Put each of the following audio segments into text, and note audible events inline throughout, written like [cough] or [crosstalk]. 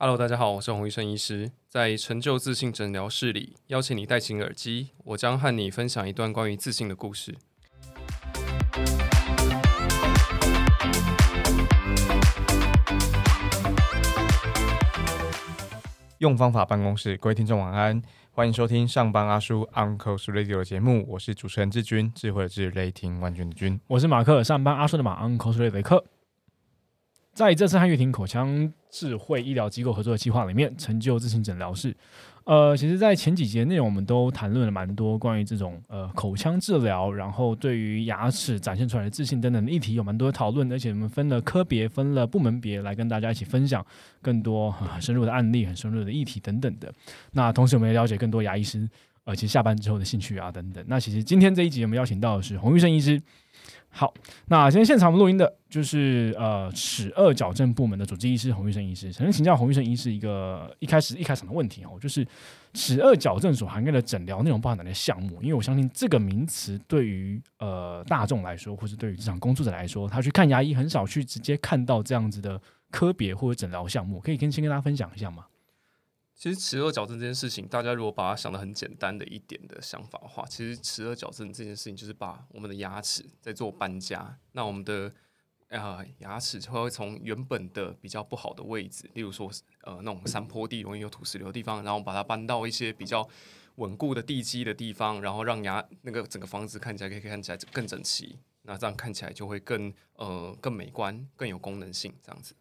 Hello，大家好，我是洪医生医师，在成就自信诊疗室里，邀请你戴起耳机，我将和你分享一段关于自信的故事。用方法办公室，各位听众晚安，欢迎收听上班阿叔 Uncle Radio 的节目，我是主持人志军，智慧的智，雷霆万钧的军，我是马克，上班阿叔的马 Uncle Radio 的克。在这次汉乐庭口腔智慧医疗机构合作的计划里面，成就自信诊疗室。呃，其实，在前几节内容，我们都谈论了蛮多关于这种呃口腔治疗，然后对于牙齿展现出来的自信等等的议题，有蛮多的讨论。而且我们分了科别、分了部门别来跟大家一起分享更多很深入的案例、很深入的议题等等的。那同时，我们也了解更多牙医师呃，且下班之后的兴趣啊等等。那其实今天这一集，我们邀请到的是洪玉生医师。好，那今天现场录音的就是呃齿颚矫正部门的主治医师洪玉生医师。首先请教洪玉生医师一个一开始一开场的问题哦，就是齿颚矫正所涵盖的诊疗内容包含哪些项目？因为我相信这个名词对于呃大众来说，或是对于职场工作者来说，他去看牙医很少去直接看到这样子的科别或者诊疗项目，可以跟先跟大家分享一下吗？其实齿颚矫正这件事情，大家如果把它想的很简单的一点的想法的话，其实齿颚矫正这件事情就是把我们的牙齿在做搬家。那我们的呃牙齿会从原本的比较不好的位置，例如说呃那种山坡地容易有土石流的地方，然后把它搬到一些比较稳固的地基的地方，然后让牙那个整个房子看起来可以看起来更整齐。那这样看起来就会更呃更美观，更有功能性这样子。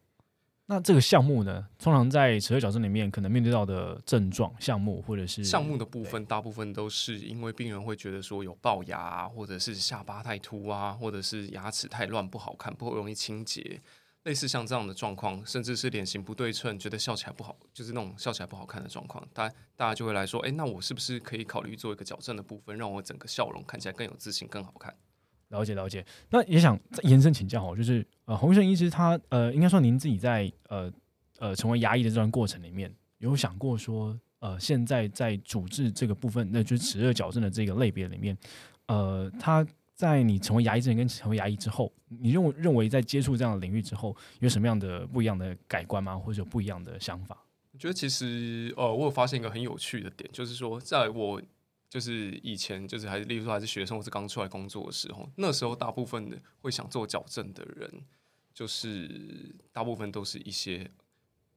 那这个项目呢，通常在齿颚矫正里面可能面对到的症状项目，或者是项目的部分，大部分都是因为病人会觉得说有龅牙，或者是下巴太凸啊，或者是牙齿太乱不好看，不容易清洁，类似像这样的状况，甚至是脸型不对称，觉得笑起来不好，就是那种笑起来不好看的状况，大大家就会来说，哎，那我是不是可以考虑做一个矫正的部分，让我整个笑容看起来更有自信，更好看？了解了解，那也想再延伸请教哦，就是呃，洪医生医师他呃，应该说您自己在呃呃成为牙医的这段过程里面，有想过说呃，现在在主治这个部分，那就是齿颚矫正的这个类别里面，呃，他在你成为牙医之前跟成为牙医之后，你认为认为在接触这样的领域之后，有什么样的不一样的改观吗？或者不一样的想法？我觉得其实呃，我有发现一个很有趣的点，就是说在我。就是以前，就是还是，例如说还是学生或是刚出来工作的时候，那时候大部分的会想做矫正的人，就是大部分都是一些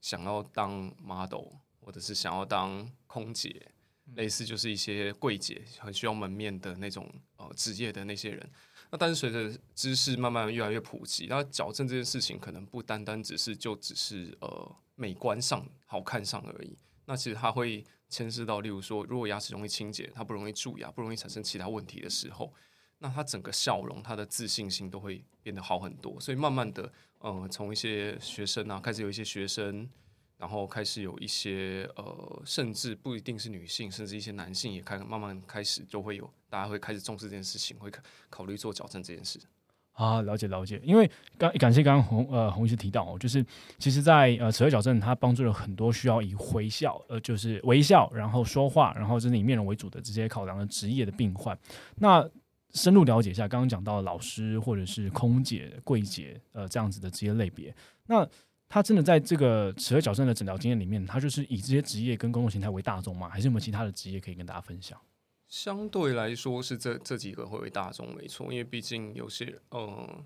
想要当 model 或者是想要当空姐，类似就是一些柜姐，很需要门面的那种呃职业的那些人。那但是随着知识慢慢越来越普及，那矫正这件事情可能不单单只是就只是呃美观上好看上而已。那其实它会。牵涉到，例如说，如果牙齿容易清洁，它不容易蛀牙，不容易产生其他问题的时候，那它整个笑容、它的自信心都会变得好很多。所以慢慢的，呃，从一些学生啊，开始有一些学生，然后开始有一些呃，甚至不一定是女性，甚至一些男性也开慢慢开始就会有，大家会开始重视这件事情，会考虑做矫正这件事。啊，了解了解，因为刚感谢刚刚洪呃洪医师提到哦，就是其实，在呃齿颚矫正，它帮助了很多需要以微笑呃就是微笑，然后说话，然后真的以面容为主的这些考量的职业的病患。那深入了解一下，刚刚讲到老师或者是空姐、柜姐呃这样子的职业类别，那他真的在这个齿颚矫正的诊疗经验里面，他就是以这些职业跟工作形态为大众吗？还是有没有其他的职业可以跟大家分享？相对来说是这这几个会为大众没错，因为毕竟有些嗯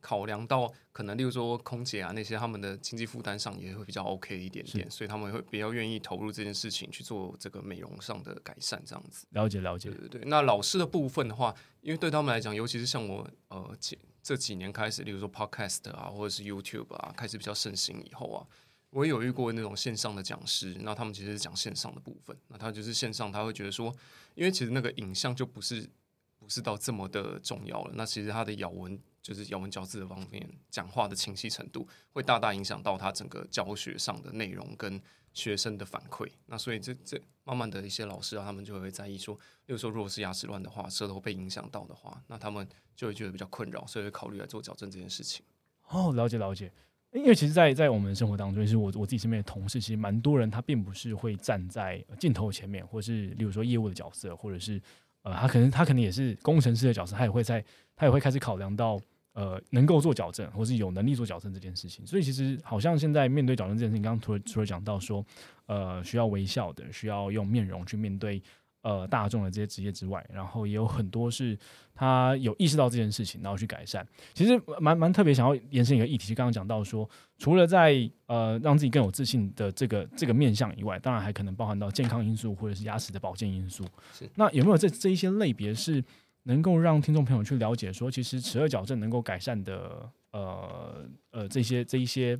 考量到可能例如说空姐啊那些他们的经济负担上也会比较 OK 一点点，所以他们会比较愿意投入这件事情去做这个美容上的改善这样子。了解了解，对对对。那老师的部分的话，因为对他们来讲，尤其是像我呃这这几年开始，例如说 Podcast 啊或者是 YouTube 啊开始比较盛行以后啊。我也有遇过那种线上的讲师，那他们其实是讲线上的部分，那他就是线上，他会觉得说，因为其实那个影像就不是不是到这么的重要了，那其实他的咬文就是咬文嚼字的方面，讲话的清晰程度，会大大影响到他整个教学上的内容跟学生的反馈。那所以这这慢慢的一些老师啊，他们就会在意说，比如说如果是牙齿乱的话，舌头被影响到的话，那他们就会觉得比较困扰，所以会考虑来做矫正这件事情。哦，了解了解。因为其实，在在我们生活当中，是我我自己身边的同事，其实蛮多人，他并不是会站在镜头前面，或是例如说业务的角色，或者是呃，他可能他可能也是工程师的角色，他也会在他也会开始考量到呃能够做矫正，或是有能力做矫正这件事情。所以其实好像现在面对矫正这件事情，刚刚除了除了讲到说，呃，需要微笑的，需要用面容去面对。呃，大众的这些职业之外，然后也有很多是他有意识到这件事情，然后去改善。其实蛮蛮特别，想要延伸一个议题，就刚刚讲到说，除了在呃让自己更有自信的这个这个面向以外，当然还可能包含到健康因素或者是牙齿的保健因素。那有没有这这一些类别是能够让听众朋友去了解说，其实齿颚矫正能够改善的呃呃这些这一些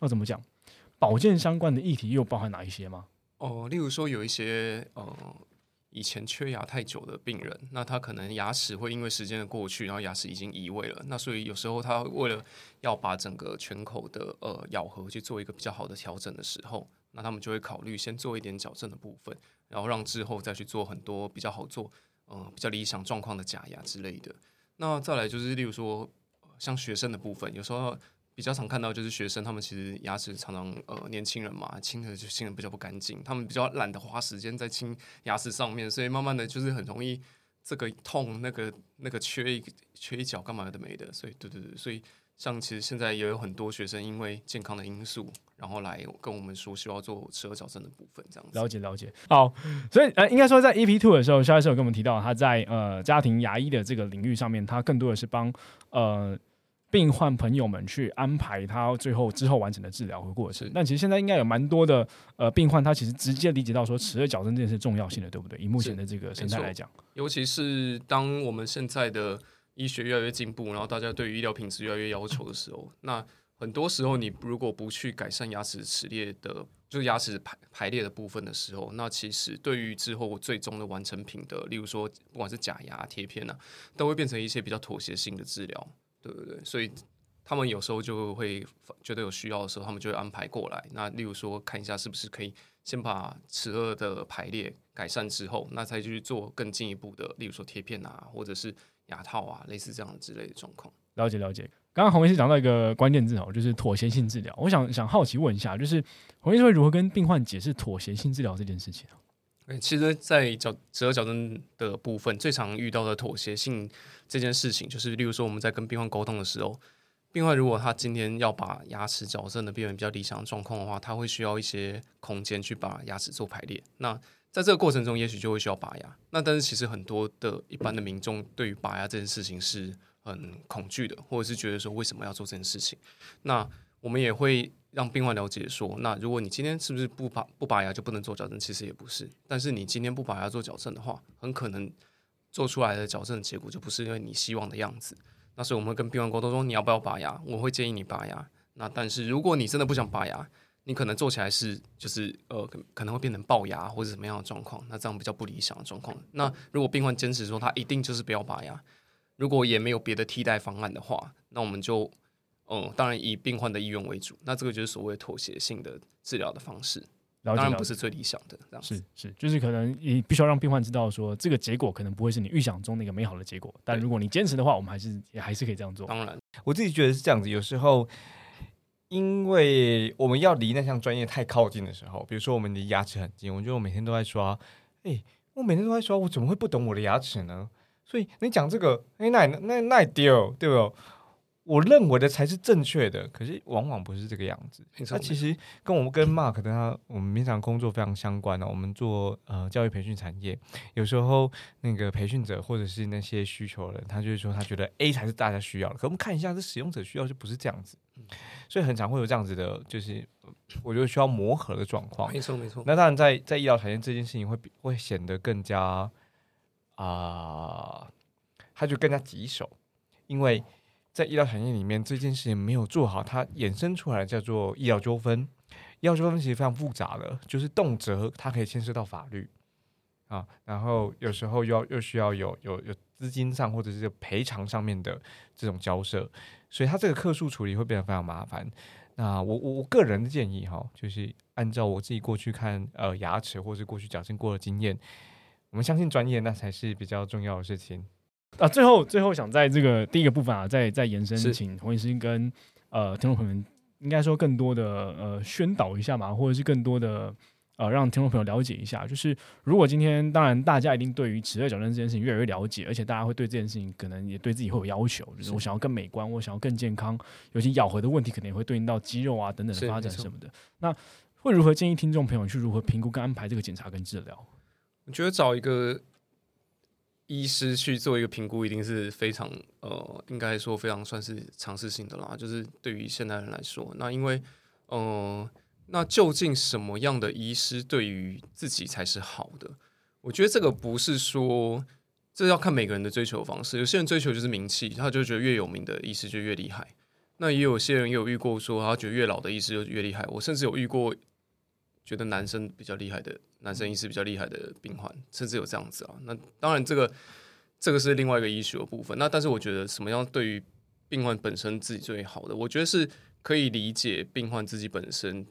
要怎么讲保健相关的议题又包含哪一些吗？哦，例如说有一些呃。以前缺牙太久的病人，那他可能牙齿会因为时间的过去，然后牙齿已经移位了。那所以有时候他为了要把整个全口的呃咬合去做一个比较好的调整的时候，那他们就会考虑先做一点矫正的部分，然后让之后再去做很多比较好做，嗯，比较理想状况的假牙之类的。那再来就是例如说像学生的部分，有时候。比较常看到就是学生，他们其实牙齿常常呃年轻人嘛，清的就清的比较不干净，他们比较懒得花时间在清牙齿上面，所以慢慢的就是很容易这个痛那个那个缺一缺一角干嘛的没的，所以对对对，所以像其实现在也有很多学生因为健康的因素，然后来跟我们说需要做齿颚矫正的部分这样子。了解了解，好，所以呃应该说在 EP Two 的时候，肖医生有跟我们提到他在呃家庭牙医的这个领域上面，他更多的是帮呃。病患朋友们去安排他最后之后完整的治疗和过程，但其实现在应该有蛮多的呃病患，他其实直接理解到说齿颚矫正这件事重要性的，对不对？以目前的这个生态来讲，尤其是当我们现在的医学越来越进步，然后大家对于医疗品质越来越要求的时候，[laughs] 那很多时候你如果不去改善牙齿齿列的，就是牙齿排排列的部分的时候，那其实对于之后最终的完成品的，例如说不管是假牙贴片啊，都会变成一些比较妥协性的治疗。对不对？所以他们有时候就会觉得有需要的时候，他们就会安排过来。那例如说，看一下是不是可以先把齿颚的排列改善之后，那再去做更进一步的，例如说贴片啊，或者是牙套啊，类似这样之类的状况。了解了解。刚刚洪医师讲到一个关键字哦，就是妥协性治疗。我想想好奇问一下，就是洪医师会如何跟病患解释妥协性治疗这件事情？其实，在矫齿颚矫正的部分，最常遇到的妥协性这件事情，就是例如说我们在跟病患沟通的时候，病患如果他今天要把牙齿矫正的变成比较理想的状况的话，他会需要一些空间去把牙齿做排列。那在这个过程中，也许就会需要拔牙。那但是其实很多的一般的民众对于拔牙这件事情是很恐惧的，或者是觉得说为什么要做这件事情？那我们也会。让病患了解说，那如果你今天是不是不拔不拔牙就不能做矫正？其实也不是。但是你今天不拔牙做矫正的话，很可能做出来的矫正结果就不是因为你希望的样子。那所以我们会跟病患沟通说，你要不要拔牙？我会建议你拔牙。那但是如果你真的不想拔牙，你可能做起来是就是呃可能会变成龅牙或者什么样的状况，那这样比较不理想的状况。那如果病患坚持说他一定就是不要拔牙，如果也没有别的替代方案的话，那我们就。嗯，当然以病患的意愿为主，那这个就是所谓妥协性的治疗的方式，当然不是最理想的。这样是是，就是可能你必须要让病患知道说，这个结果可能不会是你预想中那个美好的结果，但如果你坚持的话，我们还是也还是可以这样做。当然，我自己觉得是这样子。有时候，因为我们要离那项专业太靠近的时候，比如说我们离牙齿很近，我觉得我每天都在刷，哎，我每天都在刷，我怎么会不懂我的牙齿呢？所以你讲这个，哎，那那那丢，对不？我认为的才是正确的，可是往往不是这个样子。那其实跟我们跟 Mark 的他，我们平常工作非常相关的。我们做呃教育培训产业，有时候那个培训者或者是那些需求人，他就是说他觉得 A 才是大家需要的。可我们看一下，这使用者需要就不是这样子，所以很常会有这样子的，就是我觉得需要磨合的状况。没错没错。那当然，在在医疗产业这件事情会比会显得更加啊，他就更加棘手，因为。在医疗产业里面，这件事情没有做好，它衍生出来叫做医疗纠纷。医疗纠纷其实非常复杂的，就是动辄它可以牵涉到法律啊，然后有时候又要又需要有有有资金上或者是赔偿上面的这种交涉，所以它这个客诉处理会变得非常麻烦。那我我我个人的建议哈，就是按照我自己过去看呃牙齿或是过去矫正过的经验，我们相信专业那才是比较重要的事情。啊，最后最后想在这个第一个部分啊，再再延伸，请洪医师跟呃听众朋友们，应该说更多的呃宣导一下嘛，或者是更多的呃，让听众朋友了解一下，就是如果今天当然大家一定对于齿颚矫正这件事情越来越了解，而且大家会对这件事情可能也对自己会有要求，就是我想要更美观，我想要更健康，尤其咬合的问题可能也会对应到肌肉啊等等的发展什么的。那会如何建议听众朋友去如何评估跟安排这个检查跟治疗？我觉得找一个医师去做一个评估，一定是非常呃，应该说非常算是尝试性的啦。就是对于现代人来说，那因为呃，那究竟什么样的医师对于自己才是好的？我觉得这个不是说这要看每个人的追求方式。有些人追求就是名气，他就觉得越有名的医师就越厉害。那也有些人也有遇过说，他觉得越老的医师就越厉害。我甚至有遇过觉得男生比较厉害的男生医师比较厉害的病患，甚至有这样子啊。那当然，这个这个是另外一个医学的部分。那但是我觉得什么样对于病患本身自己最好的，我觉得是可以理解病患自己本身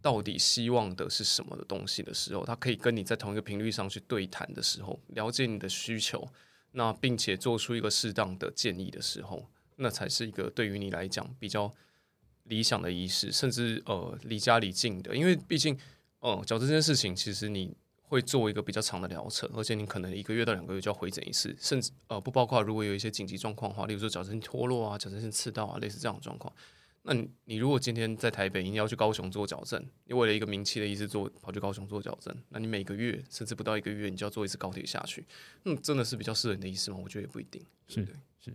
到底希望的是什么的东西的时候，他可以跟你在同一个频率上去对谈的时候，了解你的需求，那并且做出一个适当的建议的时候，那才是一个对于你来讲比较理想的仪式，甚至呃离家里近的，因为毕竟呃矫正这件事情，其实你会做一个比较长的疗程，而且你可能一个月到两个月就要回诊一次，甚至呃不包括如果有一些紧急状况的话，例如说矫正脱落啊、矫正性刺到啊，类似这样的状况。那你你如果今天在台北，你要去高雄做矫正，你为了一个名气的医师做跑去高雄做矫正，那你每个月甚至不到一个月，你就要坐一次高铁下去，嗯，真的是比较适合你的医师吗？我觉得也不一定。是是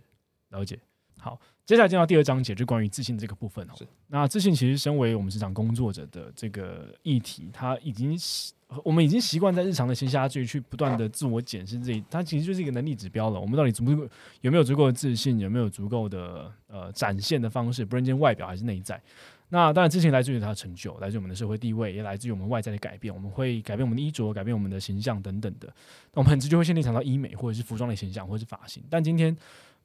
了解。好，接下来进到第二章节，就关于自信这个部分哦是。那自信其实身为我们职场工作者的这个议题，它已经习我们已经习惯在日常的闲暇之余去不断的自我检视自己，它其实就是一个能力指标了。我们到底足不足有没有足够的自信，有没有足够的呃展现的方式，不论今天外表还是内在。那当然，自信来自于他的成就，来自于我们的社会地位，也来自于我们外在的改变。我们会改变我们的衣着，改变我们的形象等等的。那我们很直接会先联想到医美，或者是服装的形象，或者是发型。但今天，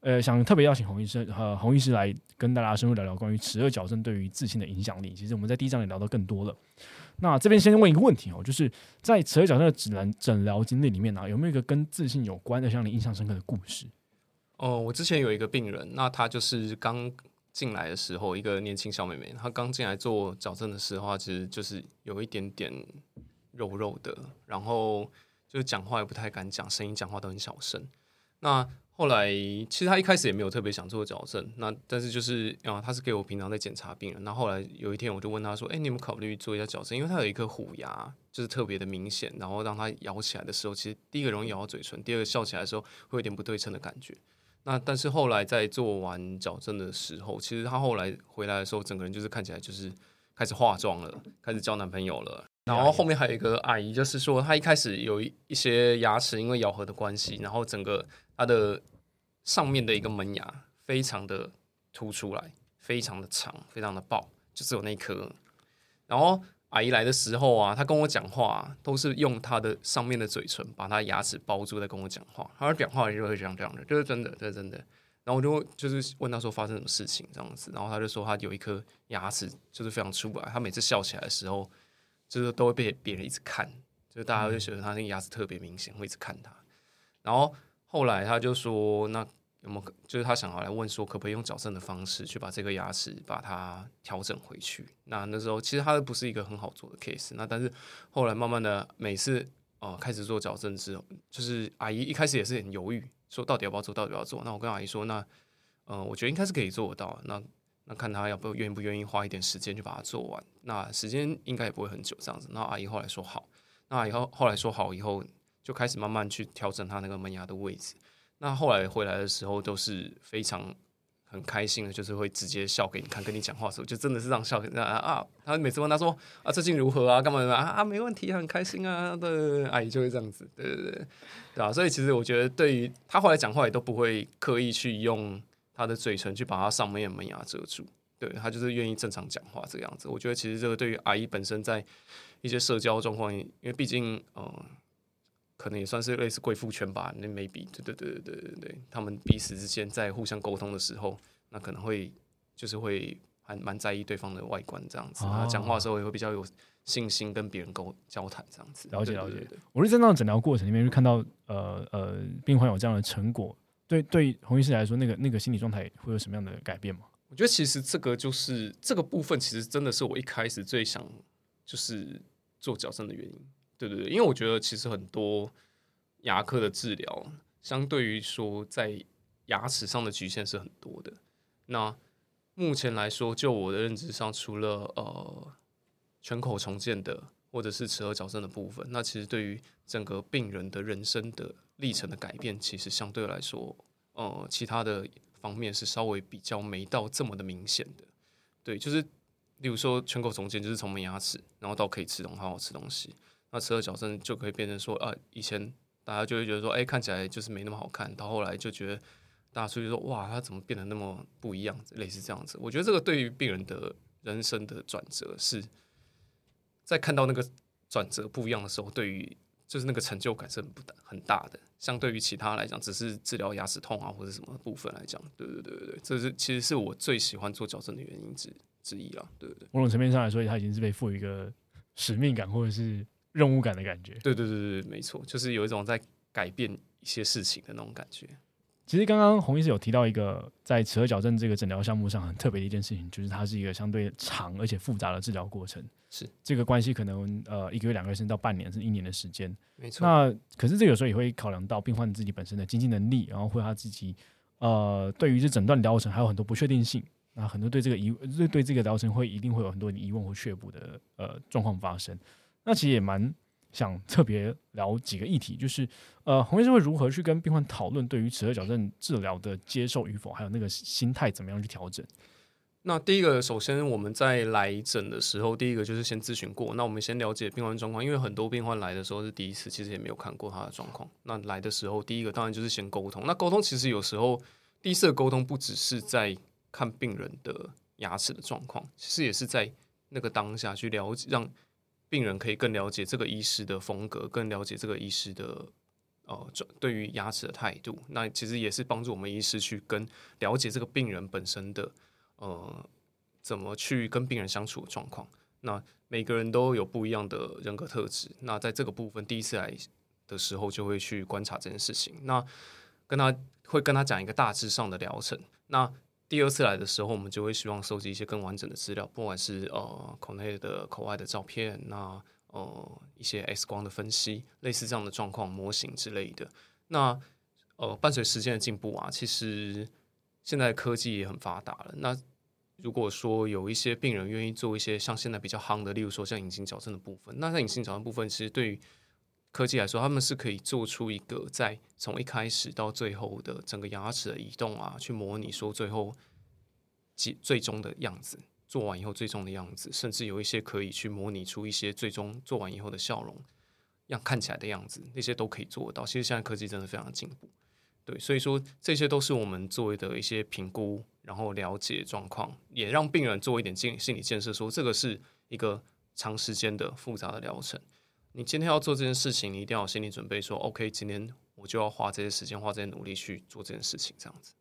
呃，想特别邀请洪医生和洪医师来跟大家深入聊聊关于齿颚矫正对于自信的影响力。其实我们在第一章也聊到更多了。那这边先问一个问题哦，就是在齿颚矫正的指南诊疗经历里面呢、有没有一个跟自信有关的，让你印象深刻的故事？哦，我之前有一个病人，那他就是刚进来的时候，一个年轻小妹妹，她刚进来做矫正的时候，其实就是有一点点肉肉的，然后就是讲话也不太敢讲，声音讲话都很小声。那后来其实她一开始也没有特别想做矫正，那但是就是啊，她是给我平常在检查病人。那后来有一天我就问她说：“哎、你有没有考虑做一下矫正？因为她有一颗虎牙，就是特别的明显，然后让她咬起来的时候，其实第一个容易咬到嘴唇，第二个笑起来的时候会有点不对称的感觉。”那但是后来在做完矫正的时候，其实她后来回来的时候，整个人就是看起来就是开始化妆了，开始交男朋友了。然后后面还有一个阿姨，就是说她一开始有一一些牙齿因为咬合的关系，然后整个她的上面的一个门牙非常的凸出来，非常的长，非常的爆，就只有那颗。然后阿姨来的时候啊，她跟我讲话、都是用她的上面的嘴唇把她牙齿包住在跟我讲话，她讲话就会这样这样的，这是真的，这是真的。然后我就就是问她说发生什么事情这样子，然后她就说她有一颗牙齿就是非常出来，她每次笑起来的时候，就是都会被别人一直看，就是大家会觉得她那个牙齿特别明显，会一直看她。然后后来她就说，那有没有就是她想要来问说，可不可以用矫正的方式去把这个牙齿把它调整回去？那那时候其实她不是一个很好做的 case，那但是后来慢慢的每次呃开始做矫正之后，就是阿姨一开始也是很犹豫，说到底要不要做，到底要不要做？那我跟阿姨说，那呃我觉得应该是可以做得到，那那看她要不愿不愿意花一点时间去把它做完，那时间应该也不会很久这样子。那阿姨后来说好，那阿姨后后来说好以后，就开始慢慢去调整他那个门牙的位置。那后来回来的时候都是非常很开心的，就是会直接笑给你看，跟你讲话的时候就真的是让笑给啊啊！他每次问他说啊最近如何啊，干嘛啊啊没问题，很开心啊，对对对，阿姨就会这样子，对对对，对啊，所以其实我觉得对于他后来讲话也都不会刻意去用他的嘴唇去把他上面的门牙遮住，对他就是愿意正常讲话这个样子。我觉得其实这个对于阿姨本身在一些社交状况，因为毕竟嗯。可能也算是类似贵妇圈吧，那 maybe 对对对对对对对，他们彼此之间在互相沟通的时候，那可能会就是会还蛮在意对方的外观这样子，然后讲话的时候也会比较有信心跟别人沟交谈这样子。了解了解我是在那种诊疗过程里面就看到，呃呃，病患有这样的成果，对对，洪医师来说，那个那个心理状态会有什么样的改变吗？我觉得其实这个就是这个部分，其实真的是我一开始最想就是做矫正的原因。对对对，因为我觉得其实很多牙科的治疗，相对于说在牙齿上的局限是很多的。那目前来说，就我的认知上，除了呃全口重建的或者是齿颌矫正的部分，那其实对于整个病人的人生的历程的改变，其实相对来说，呃，其他的方面是稍微比较没到这么的明显的。对，就是例如说全口重建，就是从没牙齿，然后到可以吃东好好吃东西。那齿颌矫正就可以变成说，啊，以前大家就会觉得说，哎，看起来就是没那么好看，到后来就觉得大家出去说，哇，他怎么变得那么不一样？类似这样子，我觉得这个对于病人的人生的转折，是在看到那个转折不一样的时候，对于就是那个成就感是很不大很大的。相对于其他来讲，只是治疗牙齿痛啊或者什么部分来讲，对对对对对，这是其实是我最喜欢做矫正的原因之之一了，对对对。某种层面上来说，他已经是被赋予一个使命感，或者是。任务感的感觉，对对对对没错，就是有一种在改变一些事情的那种感觉。其实刚刚洪医师有提到一个在齿颌矫正这个诊疗项目上很特别的一件事情，就是它是一个相对长而且复杂的治疗过程。是这个关系可能呃一个月、两个月甚至到半年甚至一年的时间。没错。那可是这有时候也会考量到病患自己本身的经济能力，然后或他自己呃对于这诊断疗程还有很多不确定性。那很多对这个疑对对这个疗程会一定会有很多疑问或却步的呃状况发生。那其实也蛮想特别聊几个议题，就是呃，红医生会如何去跟病患讨论对于齿颌矫正治疗的接受与否，还有那个心态怎么样去调整？那第一个，首先我们在来诊的时候，第一个就是先咨询过。那我们先了解病患状况，因为很多病患来的时候是第一次，其实也没有看过他的状况。那来的时候，第一个当然就是先沟通。那沟通其实有时候第一次的沟通不只是在看病人的牙齿的状况，其实也是在那个当下去了解让。病人可以更了解这个医师的风格，更了解这个医师的呃，对于牙齿的态度。那其实也是帮助我们医师去跟了解这个病人本身的呃，怎么去跟病人相处的状况。那每个人都有不一样的人格特质。那在这个部分，第一次来的时候就会去观察这件事情。那跟他会跟他讲一个大致上的疗程。那第二次来的时候，我们就会希望收集一些更完整的资料，不管是呃口内的、口外的照片，那呃一些 X 光的分析，类似这样的状况模型之类的。那呃伴随时间的进步啊，其实现在科技也很发达了。那如果说有一些病人愿意做一些像现在比较夯的，例如说像隐形矫正的部分，那在隐形矫正部分，其实对于科技来说，他们是可以做出一个在从一开始到最后的整个牙齿的移动啊，去模拟说最后最最终的样子，做完以后最终的样子，甚至有一些可以去模拟出一些最终做完以后的笑容样看起来的样子，那些都可以做得到。其实现在科技真的非常进步，对，所以说这些都是我们做的一些评估，然后了解状况，也让病人做一点心心理建设，说这个是一个长时间的复杂的疗程。你今天要做这件事情，你一定要有心理准备，说 OK，今天我就要花这些时间、花这些努力去做这件事情，这样子。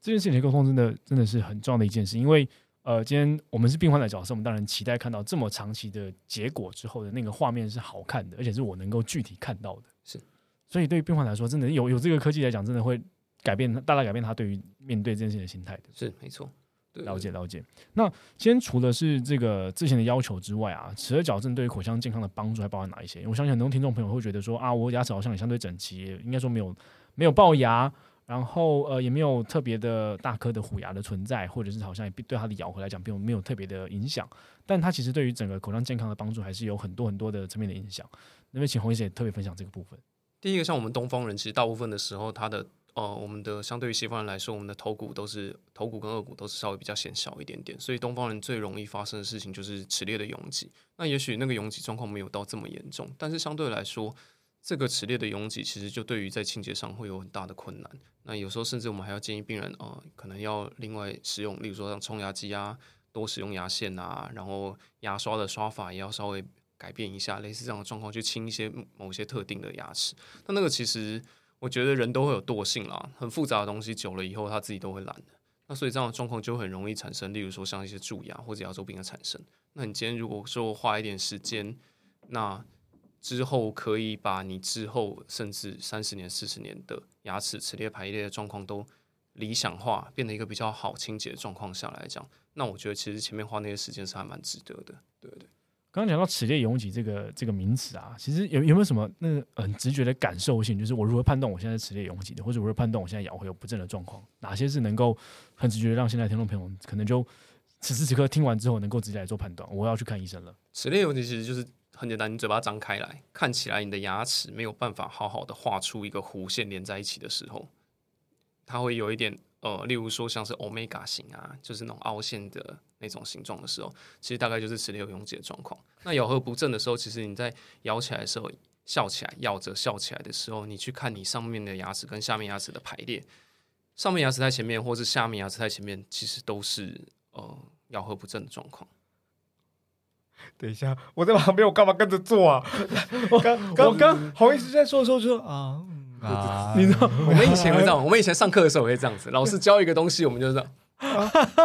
这件事情的沟通真的真的是很重要的一件事，因为呃，今天我们是病患的角色，我们当然期待看到这么长期的结果之后的那个画面是好看的，而且是我能够具体看到的。是，所以对于病患来说，真的有有这个科技来讲，真的会改变大大改变他对于面对这件事情的心态的。是，没错。了解了解。那今天除了是这个之前的要求之外啊，齿颌矫正对于口腔健康的帮助还包含哪一些？我相信很多听众朋友会觉得说啊，我牙齿好像也相对整齐，应该说没有没有龅牙，然后呃也没有特别的大颗的虎牙的存在，或者是好像也对它的咬合来讲并没有特别的影响。但它其实对于整个口腔健康的帮助还是有很多很多的层面的影响。那么请洪医生也特别分享这个部分。第一个，像我们东方人，其实大部分的时候他的。呃，我们的相对于西方人来说，我们的头骨都是头骨跟颚骨都是稍微比较显小一点点，所以东方人最容易发生的事情就是齿列的拥挤。那也许那个拥挤状况没有到这么严重，但是相对来说，这个齿列的拥挤其实就对于在清洁上会有很大的困难。那有时候甚至我们还要建议病人呃，可能要另外使用，例如说像冲牙机啊，多使用牙线啊，然后牙刷的刷法也要稍微改变一下，类似这样的状况去清一些某些特定的牙齿。那那个其实。我觉得人都会有惰性啦，很复杂的东西久了以后，他自己都会懒的。那所以这样的状况就很容易产生，例如说像一些蛀牙或者牙周病的产生。那你今天如果说花一点时间，那之后可以把你之后甚至三十年、四十年的牙齿齿列排列的状况都理想化，变得一个比较好清洁的状况下来讲，那我觉得其实前面花那些时间是还蛮值得的，对不对？刚讲到齿列拥挤这个这个名词啊，其实有有没有什么那个很直觉的感受性？就是我如何判断我现在齿列拥挤的，或者我如何判断我现在咬合有不正的状况？哪些是能够很直觉的让现在听众朋友可能就此时此刻听完之后能够直接来做判断？我要去看医生了。齿列拥挤其实就是很简单，你嘴巴张开来，看起来你的牙齿没有办法好好的画出一个弧线连在一起的时候，它会有一点呃，例如说像是 omega 型啊，就是那种凹陷的那种形状的时候，其实大概就是齿列有拥挤的状况。那咬合不正的时候，其实你在咬起来的时候，笑起来咬着笑起来的时候，你去看你上面的牙齿跟下面牙齿的排列，上面牙齿在前面，或是下面牙齿在前面，其实都是呃咬合不正的状况。[laughs] 等一下，我在旁边，我干嘛跟着做啊？[laughs] 我刚刚刚洪医师在说的时候就说啊嗯啊，你知道，我们以前会这样，我们以前上课的时候也会这样子，老师教一个东西，我们就这样。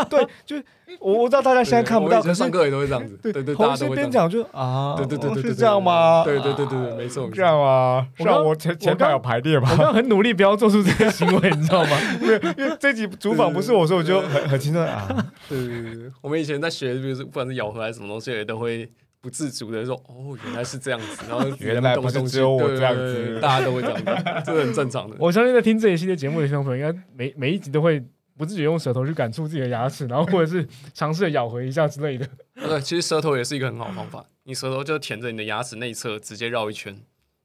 对，就是我我知道大家现在看不到，上课也都会这样子。对对，大洪医师家都会这样。边讲就啊，对对对对对，是这样吗？对对对对对，没错。没错这样啊？我刚让我前前排有排列吧 [laughs] 我？刚刚很努力不要做出这些行为，你知道吗？因为因为这集主访不是我说，我就很很轻松啊。对对对对，我们以前在学，比如说不管是咬合还是什么东西，也都会不自主的说：“哦，原来是这样子。”然后 [laughs] 原来不是只有我这样子大家都会这样子，这是很正常的。[laughs] 我相信在听这一系列节目的听众朋友，应该每每一集都会不自觉用舌头去感触自己的牙齿，然后或者是尝试着咬合一下之类的。对，[laughs] 其实舌头也是一个很好的方法，你舌头就舔着你的牙齿内侧直接绕一圈。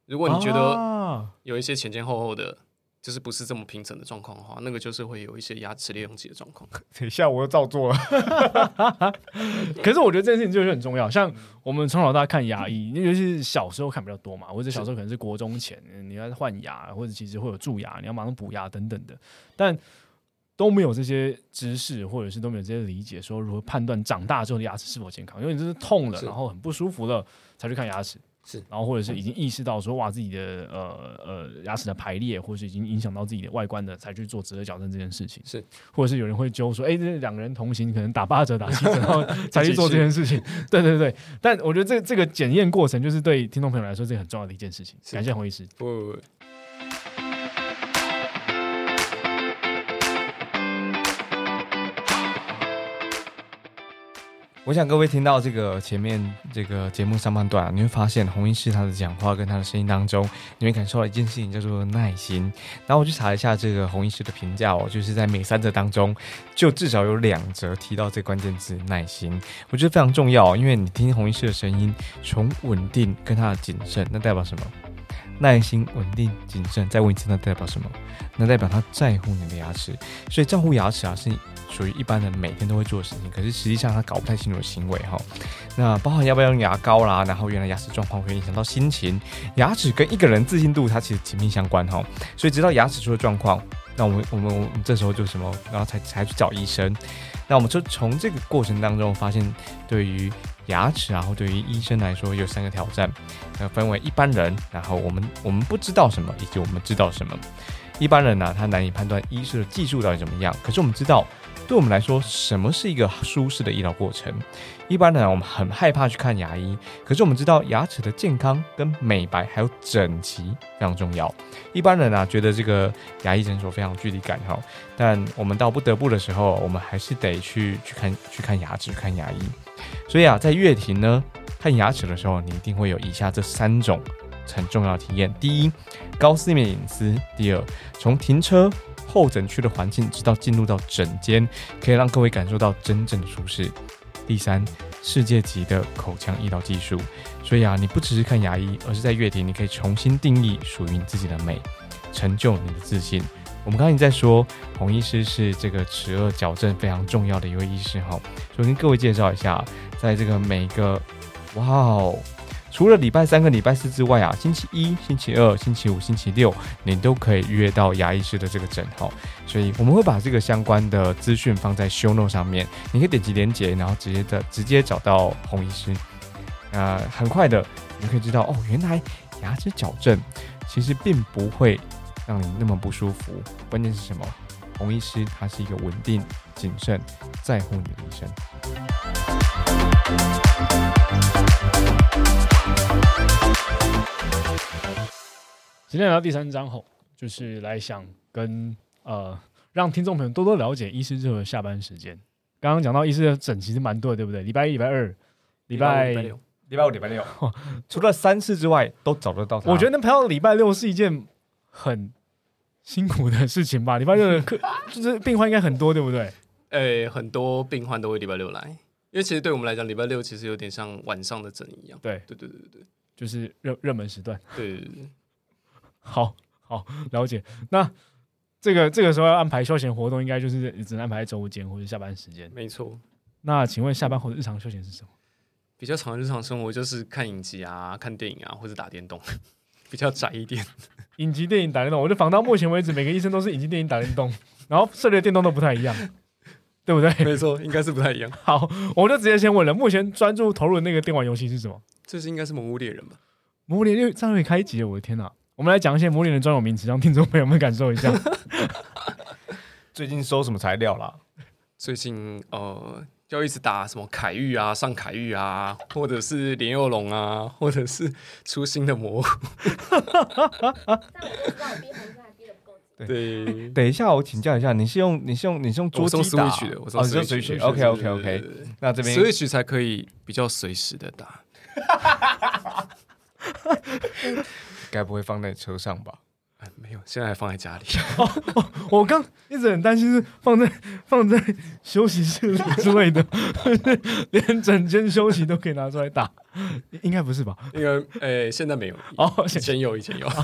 如果你觉得啊有一些前前后后的，就是不是这么平整的状况的话，那个就是会有一些牙齿裂拥挤的状况。[laughs] 等一下，我又照做了。[laughs] 可是我觉得这件事情就是很重要，像我们从小到大看牙医，尤其是小时候看比较多嘛，或者小时候可能是国中前，你要换牙，或者其实会有蛀牙，你要马上补牙等等的，但都没有这些知识，或者是都没有这些理解，说如何判断长大之后的牙齿是否健康，因为你这是痛了，然后很不舒服了才去看牙齿。是然后或者是已经意识到说哇自己的呃呃牙齿的排列，或是已经影响到自己的外观的，才去做值得矫正这件事情。是，或者是有人会揪说，哎，这两个人同行，可能打八折、打七折，然后才去做这件事情。[laughs] 对对对，但我觉得这这个检验过程，就是对听众朋友来说，这很重要的一件事情。感谢洪医师。不不不，我想各位听到这个前面这个节目上半段、你会发现洪医师他的讲话跟他的声音当中，你会感受到一件事情叫做耐心。然后我去查一下这个洪医师的评价哦，就是在每三则当中，就至少有两则提到这个关键字耐心，我觉得非常重要，因为你听洪医师的声音，从稳定跟他的谨慎，那代表什么？耐心、稳定、谨慎，再问一次，那代表什么？那代表他在乎你的牙齿，所以照顾牙齿啊，是属于一般人每天都会做的事情。可是实际上他搞不太清楚的行为哈。那包含要不要用牙膏啦，然后原来牙齿状况会影响到心情，牙齿跟一个人自信度它其实紧密相关哈。所以知道牙齿出了状况，那我们我们我们这时候就什么，然后才才去找医生。那我们就从这个过程当中发现，对于牙齿啊，或对于医生来说，有三个挑战，那，分为一般人，然后我们我们不知道什么，以及我们知道什么。一般人呢、他难以判断医师的技术到底怎么样，可是我们知道，对我们来说，什么是一个舒适的医疗过程？一般人啊我们很害怕去看牙医，可是我们知道牙齿的健康跟美白还有整齐非常重要。一般人啊觉得这个牙医诊所非常距离感哈，但我们到不得不的时候，我们还是得去去看去看牙齿、看牙医。所以啊，在乐庭呢看牙齿的时候，你一定会有以下这三种很重要的体验：第一，高私密隐私；第二，从停车候诊区的环境，直到进入到诊间，可以让各位感受到真正的舒适；第三，世界级的口腔医疗技术。所以啊，你不只是看牙医，而是在乐庭，你可以重新定义属于你自己的美，成就你的自信。我们刚才在说，洪医师是这个齿颚矫正非常重要的一位医师哈。所以跟各位介绍一下，在这个每个，哇哦，除了礼拜三跟礼拜四之外啊，星期一、星期二、星期五、星期六，你都可以约到牙医师的这个诊哈。所以我们会把这个相关的资讯放在 show note 上面，你可以点击连结，然后直接的直接找到洪医师。呃，很快的，你可以知道哦，原来牙齿矫正其实并不会让你那么不舒服。关键是什么？洪医师他是一个稳定、谨慎、在乎你的医生。今天来到第三章后，就是来想跟呃让听众朋友多多了解医师这个下班时间。刚刚讲到医师的诊其实蛮多的，对不对？礼拜一、礼拜二、礼拜礼拜六，礼拜五、礼拜六，[laughs] 除了三次之外都找得到。我觉得能排到礼拜六是一件很辛苦的事情吧。礼拜六的课 [laughs] 就是病患应该很多，对不对？诶、很多病患都会礼拜六来，因为其实对我们来讲，礼拜六其实有点像晚上的诊一样。对，对对对对就是热热门时段。对对对对，好好了解。那这个这个时候要安排休闲活动，应该就是只能安排在周五间或者下班时间。没错。那请问下班后的日常休闲是什么？比较常的日常生活就是看影集啊、看电影啊，或者打电动，比较窄一点。[laughs] 影集、电影、打电动。我就仿到目前为止，每个医生都是影集、电影、打电动，[laughs] 然后涉猎电动都不太一样，[laughs] 对不对？没错，应该是不太一样。好，我就直接先问了，目前专注投入的那个电玩游戏是什么？这是应该是《魔物猎人》吧？魔物猎人这样可以开集了，我的天哪！我们来讲一些魔物猎人专有名词，让听众朋友们感受一下。最近收什么材料啦？最近呃，要一直打什么凯玉啊、上凯玉啊，或者是莲幼龙啊，或者是出新的魔物。对，等一下，我请教一下，你是用你是用你是用桌我送机打 Switch 的，我是用 Switch Switch 的。OK OK OK，那这边 Switch 才可以比较随时的打。[laughs] 该不会放在车上吧？哎，没有，现在还放在家里。[laughs] 我刚一直很担心是放在放在休息室里之类的，[laughs] 连整间休息都可以拿出来打，应该不是吧？那个，诶，现在没有，哦，以前有，以前有。[laughs]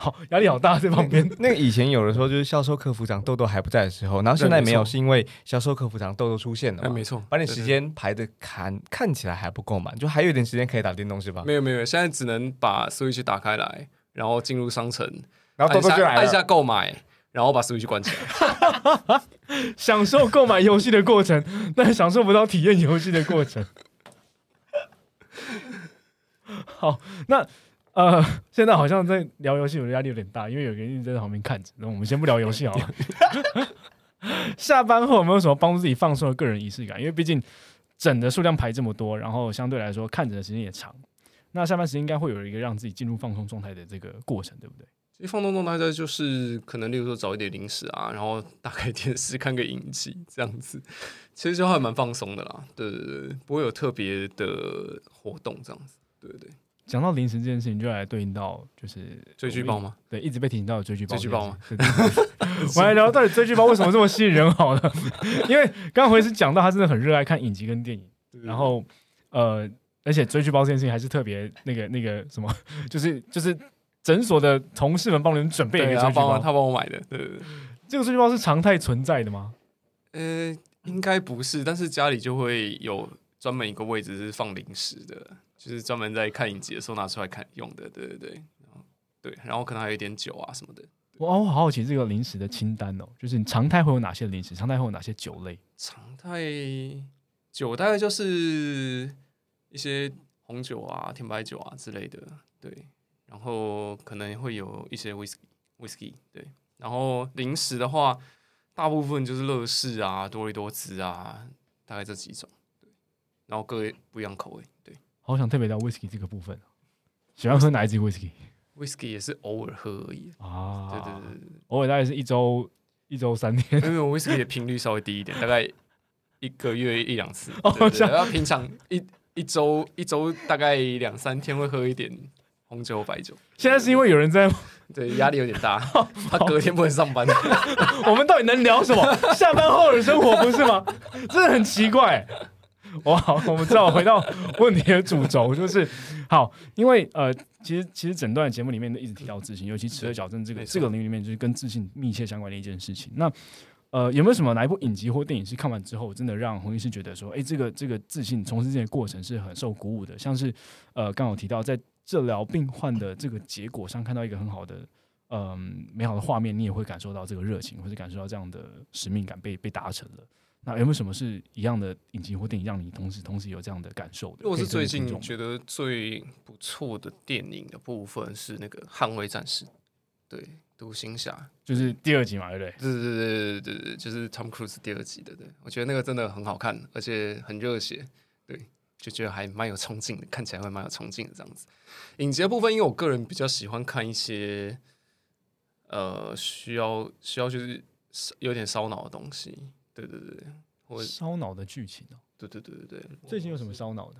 好，压力好大，这旁边。那个以前有的时候就是销售客服长豆豆还不在的时候，然后现在没有，是因为销售客服长豆豆出现了没，错，把你时间排的看看起来还不够满，就还有一点时间可以打电动是吧？没有没有，现在只能把 Switch 打开来，然后进入商城，然后豆按豆就来了，下按下购买，然后把 Switch 关起来。[laughs] 享受购买游戏的过程，但享受不到体验游戏的过程。[laughs] 好，那呃，现在好像在聊游戏，我的压力有点大，因为有个人一直在旁边看着。那我们先不聊游戏好了。[laughs] 下班后有没有什么帮助自己放松的个人仪式感？因为毕竟整的数量排这么多，然后相对来说看着的时间也长，那下班时间应该会有一个让自己进入放松状态的这个过程，对不对？其实放松状态的就是可能，例如说找一点零食啊，然后打开电视看个影集这样子，其实就还蛮放松的啦。对对对，不会有特别的活动这样子。对对对，讲到零食这件事情，就来对应到就是追剧报吗？对，一直被提醒到追剧包。追剧包吗 [laughs] 我来聊到底追剧包为什么这么吸引人好了，因为刚刚回是讲到他真的很热爱看影集跟电影，然后呃，而且追剧包这件事情还是特别那个那个什么，就是就是诊所的同事们帮你们准备一个对，追剧包，他帮我他帮我买的。对对对，这个追剧包是常态存在的吗？呃，应该不是，但是家里就会有专门一个位置是放零食的，就是专门在看影集的时候拿出来看用的。对对对，然后对，然后可能还有一点酒啊什么的。我我好好奇这个零食的清单哦，就是你常态会有哪些零食，常态会有哪些酒类？常态酒大概就是一些红酒啊、甜白酒啊之类的，对。然后可能会有一些 whisky whisky，对。然后零食的话，大部分就是乐事啊、多利多滋啊，大概这几种，对。然后各不一样口味，对。好想特别聊 whisky 这个部分哦，喜欢喝哪一支 whisky whisky 也是偶尔喝而已，啊？对对对对偶尔大概是一周一周三天。因为我 whisky 的频率稍微低一点，大概一个月一两次。[laughs] 对对对，然后平常一一周一周大概两三天会喝一点红酒、白酒。现在是因为有人在，对，压力有点大，[laughs] 他隔天不能上班。[laughs] 我们到底能聊什么？[laughs] 下班后的生活不是吗？真的很奇怪。哇，好，我们知道回到问题的主轴，就是好，因为呃，其实其实整段节目里面都一直提到自信，尤其齿颚矫正这个这个领域里面，就是跟自信密切相关的一件事情。那呃，有没有什么哪一部影集或电影是看完之后，真的让洪医师觉得说，哎，这个这个自信从事这件过程是很受鼓舞的？像是呃，刚好提到在治疗病患的这个结果上，看到一个很好的嗯、美好的画面，你也会感受到这个热情，或者感受到这样的使命感被被达成了。那有没有什么是一样的影集或电影，让你同时同时有这样的感受的？如果是最近觉得最不错的电影的部分是那个《捍卫战士》，对，独行侠，就是第二集嘛，对不对？对对对对对对，就是 Tom Cruise 第二集的，对我觉得那个真的很好看，而且很热血，对，就觉得还蛮有冲劲的，看起来会蛮有冲劲的这样子。影集的部分，因为我个人比较喜欢看一些，呃，需要需要就是有点烧脑的东西，对对对，或者烧脑的剧情哦，对对对对对，最近有什么烧脑的？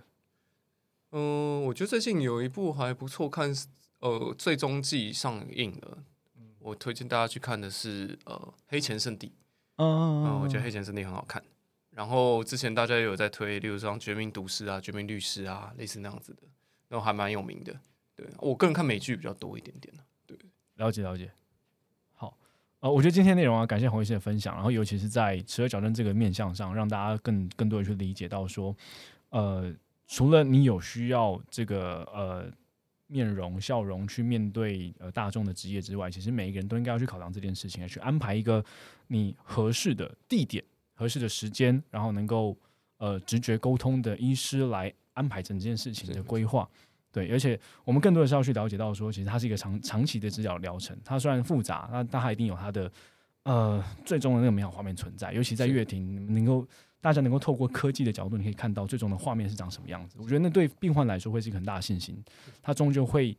嗯，我觉得最近有一部还不错看，呃，最终季上映了，我推荐大家去看的是呃《黑钱圣地》。嗯嗯，我觉得《黑钱圣地》很好看。然后之前大家也有在推，例如像《绝命毒师》啊，《绝命律师》啊，类似那样子的，然后还蛮有名的。对我个人看美剧比较多一点点对了解了解。好，呃，我觉得今天内容啊，感谢洪医师的分享，然后尤其是在齿颚矫正这个面向上，让大家更更多的去理解到说，呃，除了你有需要这个呃面容笑容去面对呃大众的职业之外，其实每一个人都应该要去考量这件事情，去安排一个你合适的地点、合适的时间，然后能够呃直觉沟通的医师来安排整件事情的规划。对，而且我们更多的是要去了解到说，其实它是一个长长期的治疗疗程。它虽然复杂，那但它一定有它的呃最终的那个美好画面存在。尤其在乐庭，能够大家能够透过科技的角度，你可以看到最终的画面是长什么样子。我觉得那对病患来说会是一个很大的信心。他终究会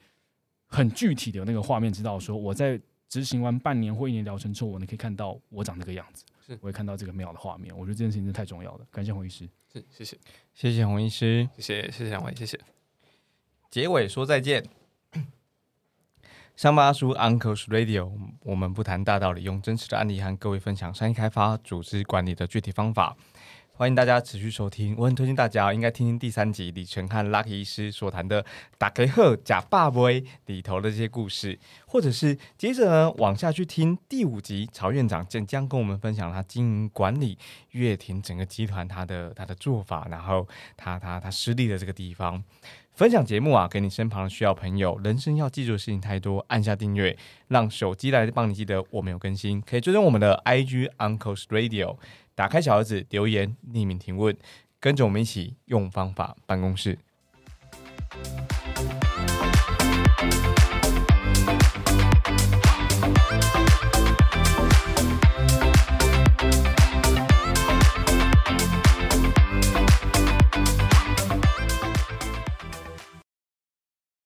很具体的有那个画面，知道说我在执行完半年或一年疗程之后，我能可以看到我长这个样子，是我会看到这个美好的画面。我觉得这件事情是太重要了。感谢洪医师。是，谢谢，谢谢洪医师。谢谢，谢谢两位，谢谢。结尾说再见。伤疤叔 Uncle's Radio，我们不谈大道理，用真实的案例和各位分享商业开发、组织管理的具体方法。欢迎大家持续收听，我很推荐大家应该听听第三集李晨和 Lucky 医师所谈的“打给贺假爸威”里头的这些故事，或者是接着呢往下去听第五集曹院长将将跟我们分享他经营管理乐庭整个集团他的他的做法，然后他他他失利的这个地方。分享节目啊，给你身旁需要朋友。人生要记住的事情太多，按下订阅，让手机来帮你记得我们有更新。可以追踪我们的 IG Uncle's Radio，打开小盒子留言，匿名提问，跟着我们一起用方法办公室。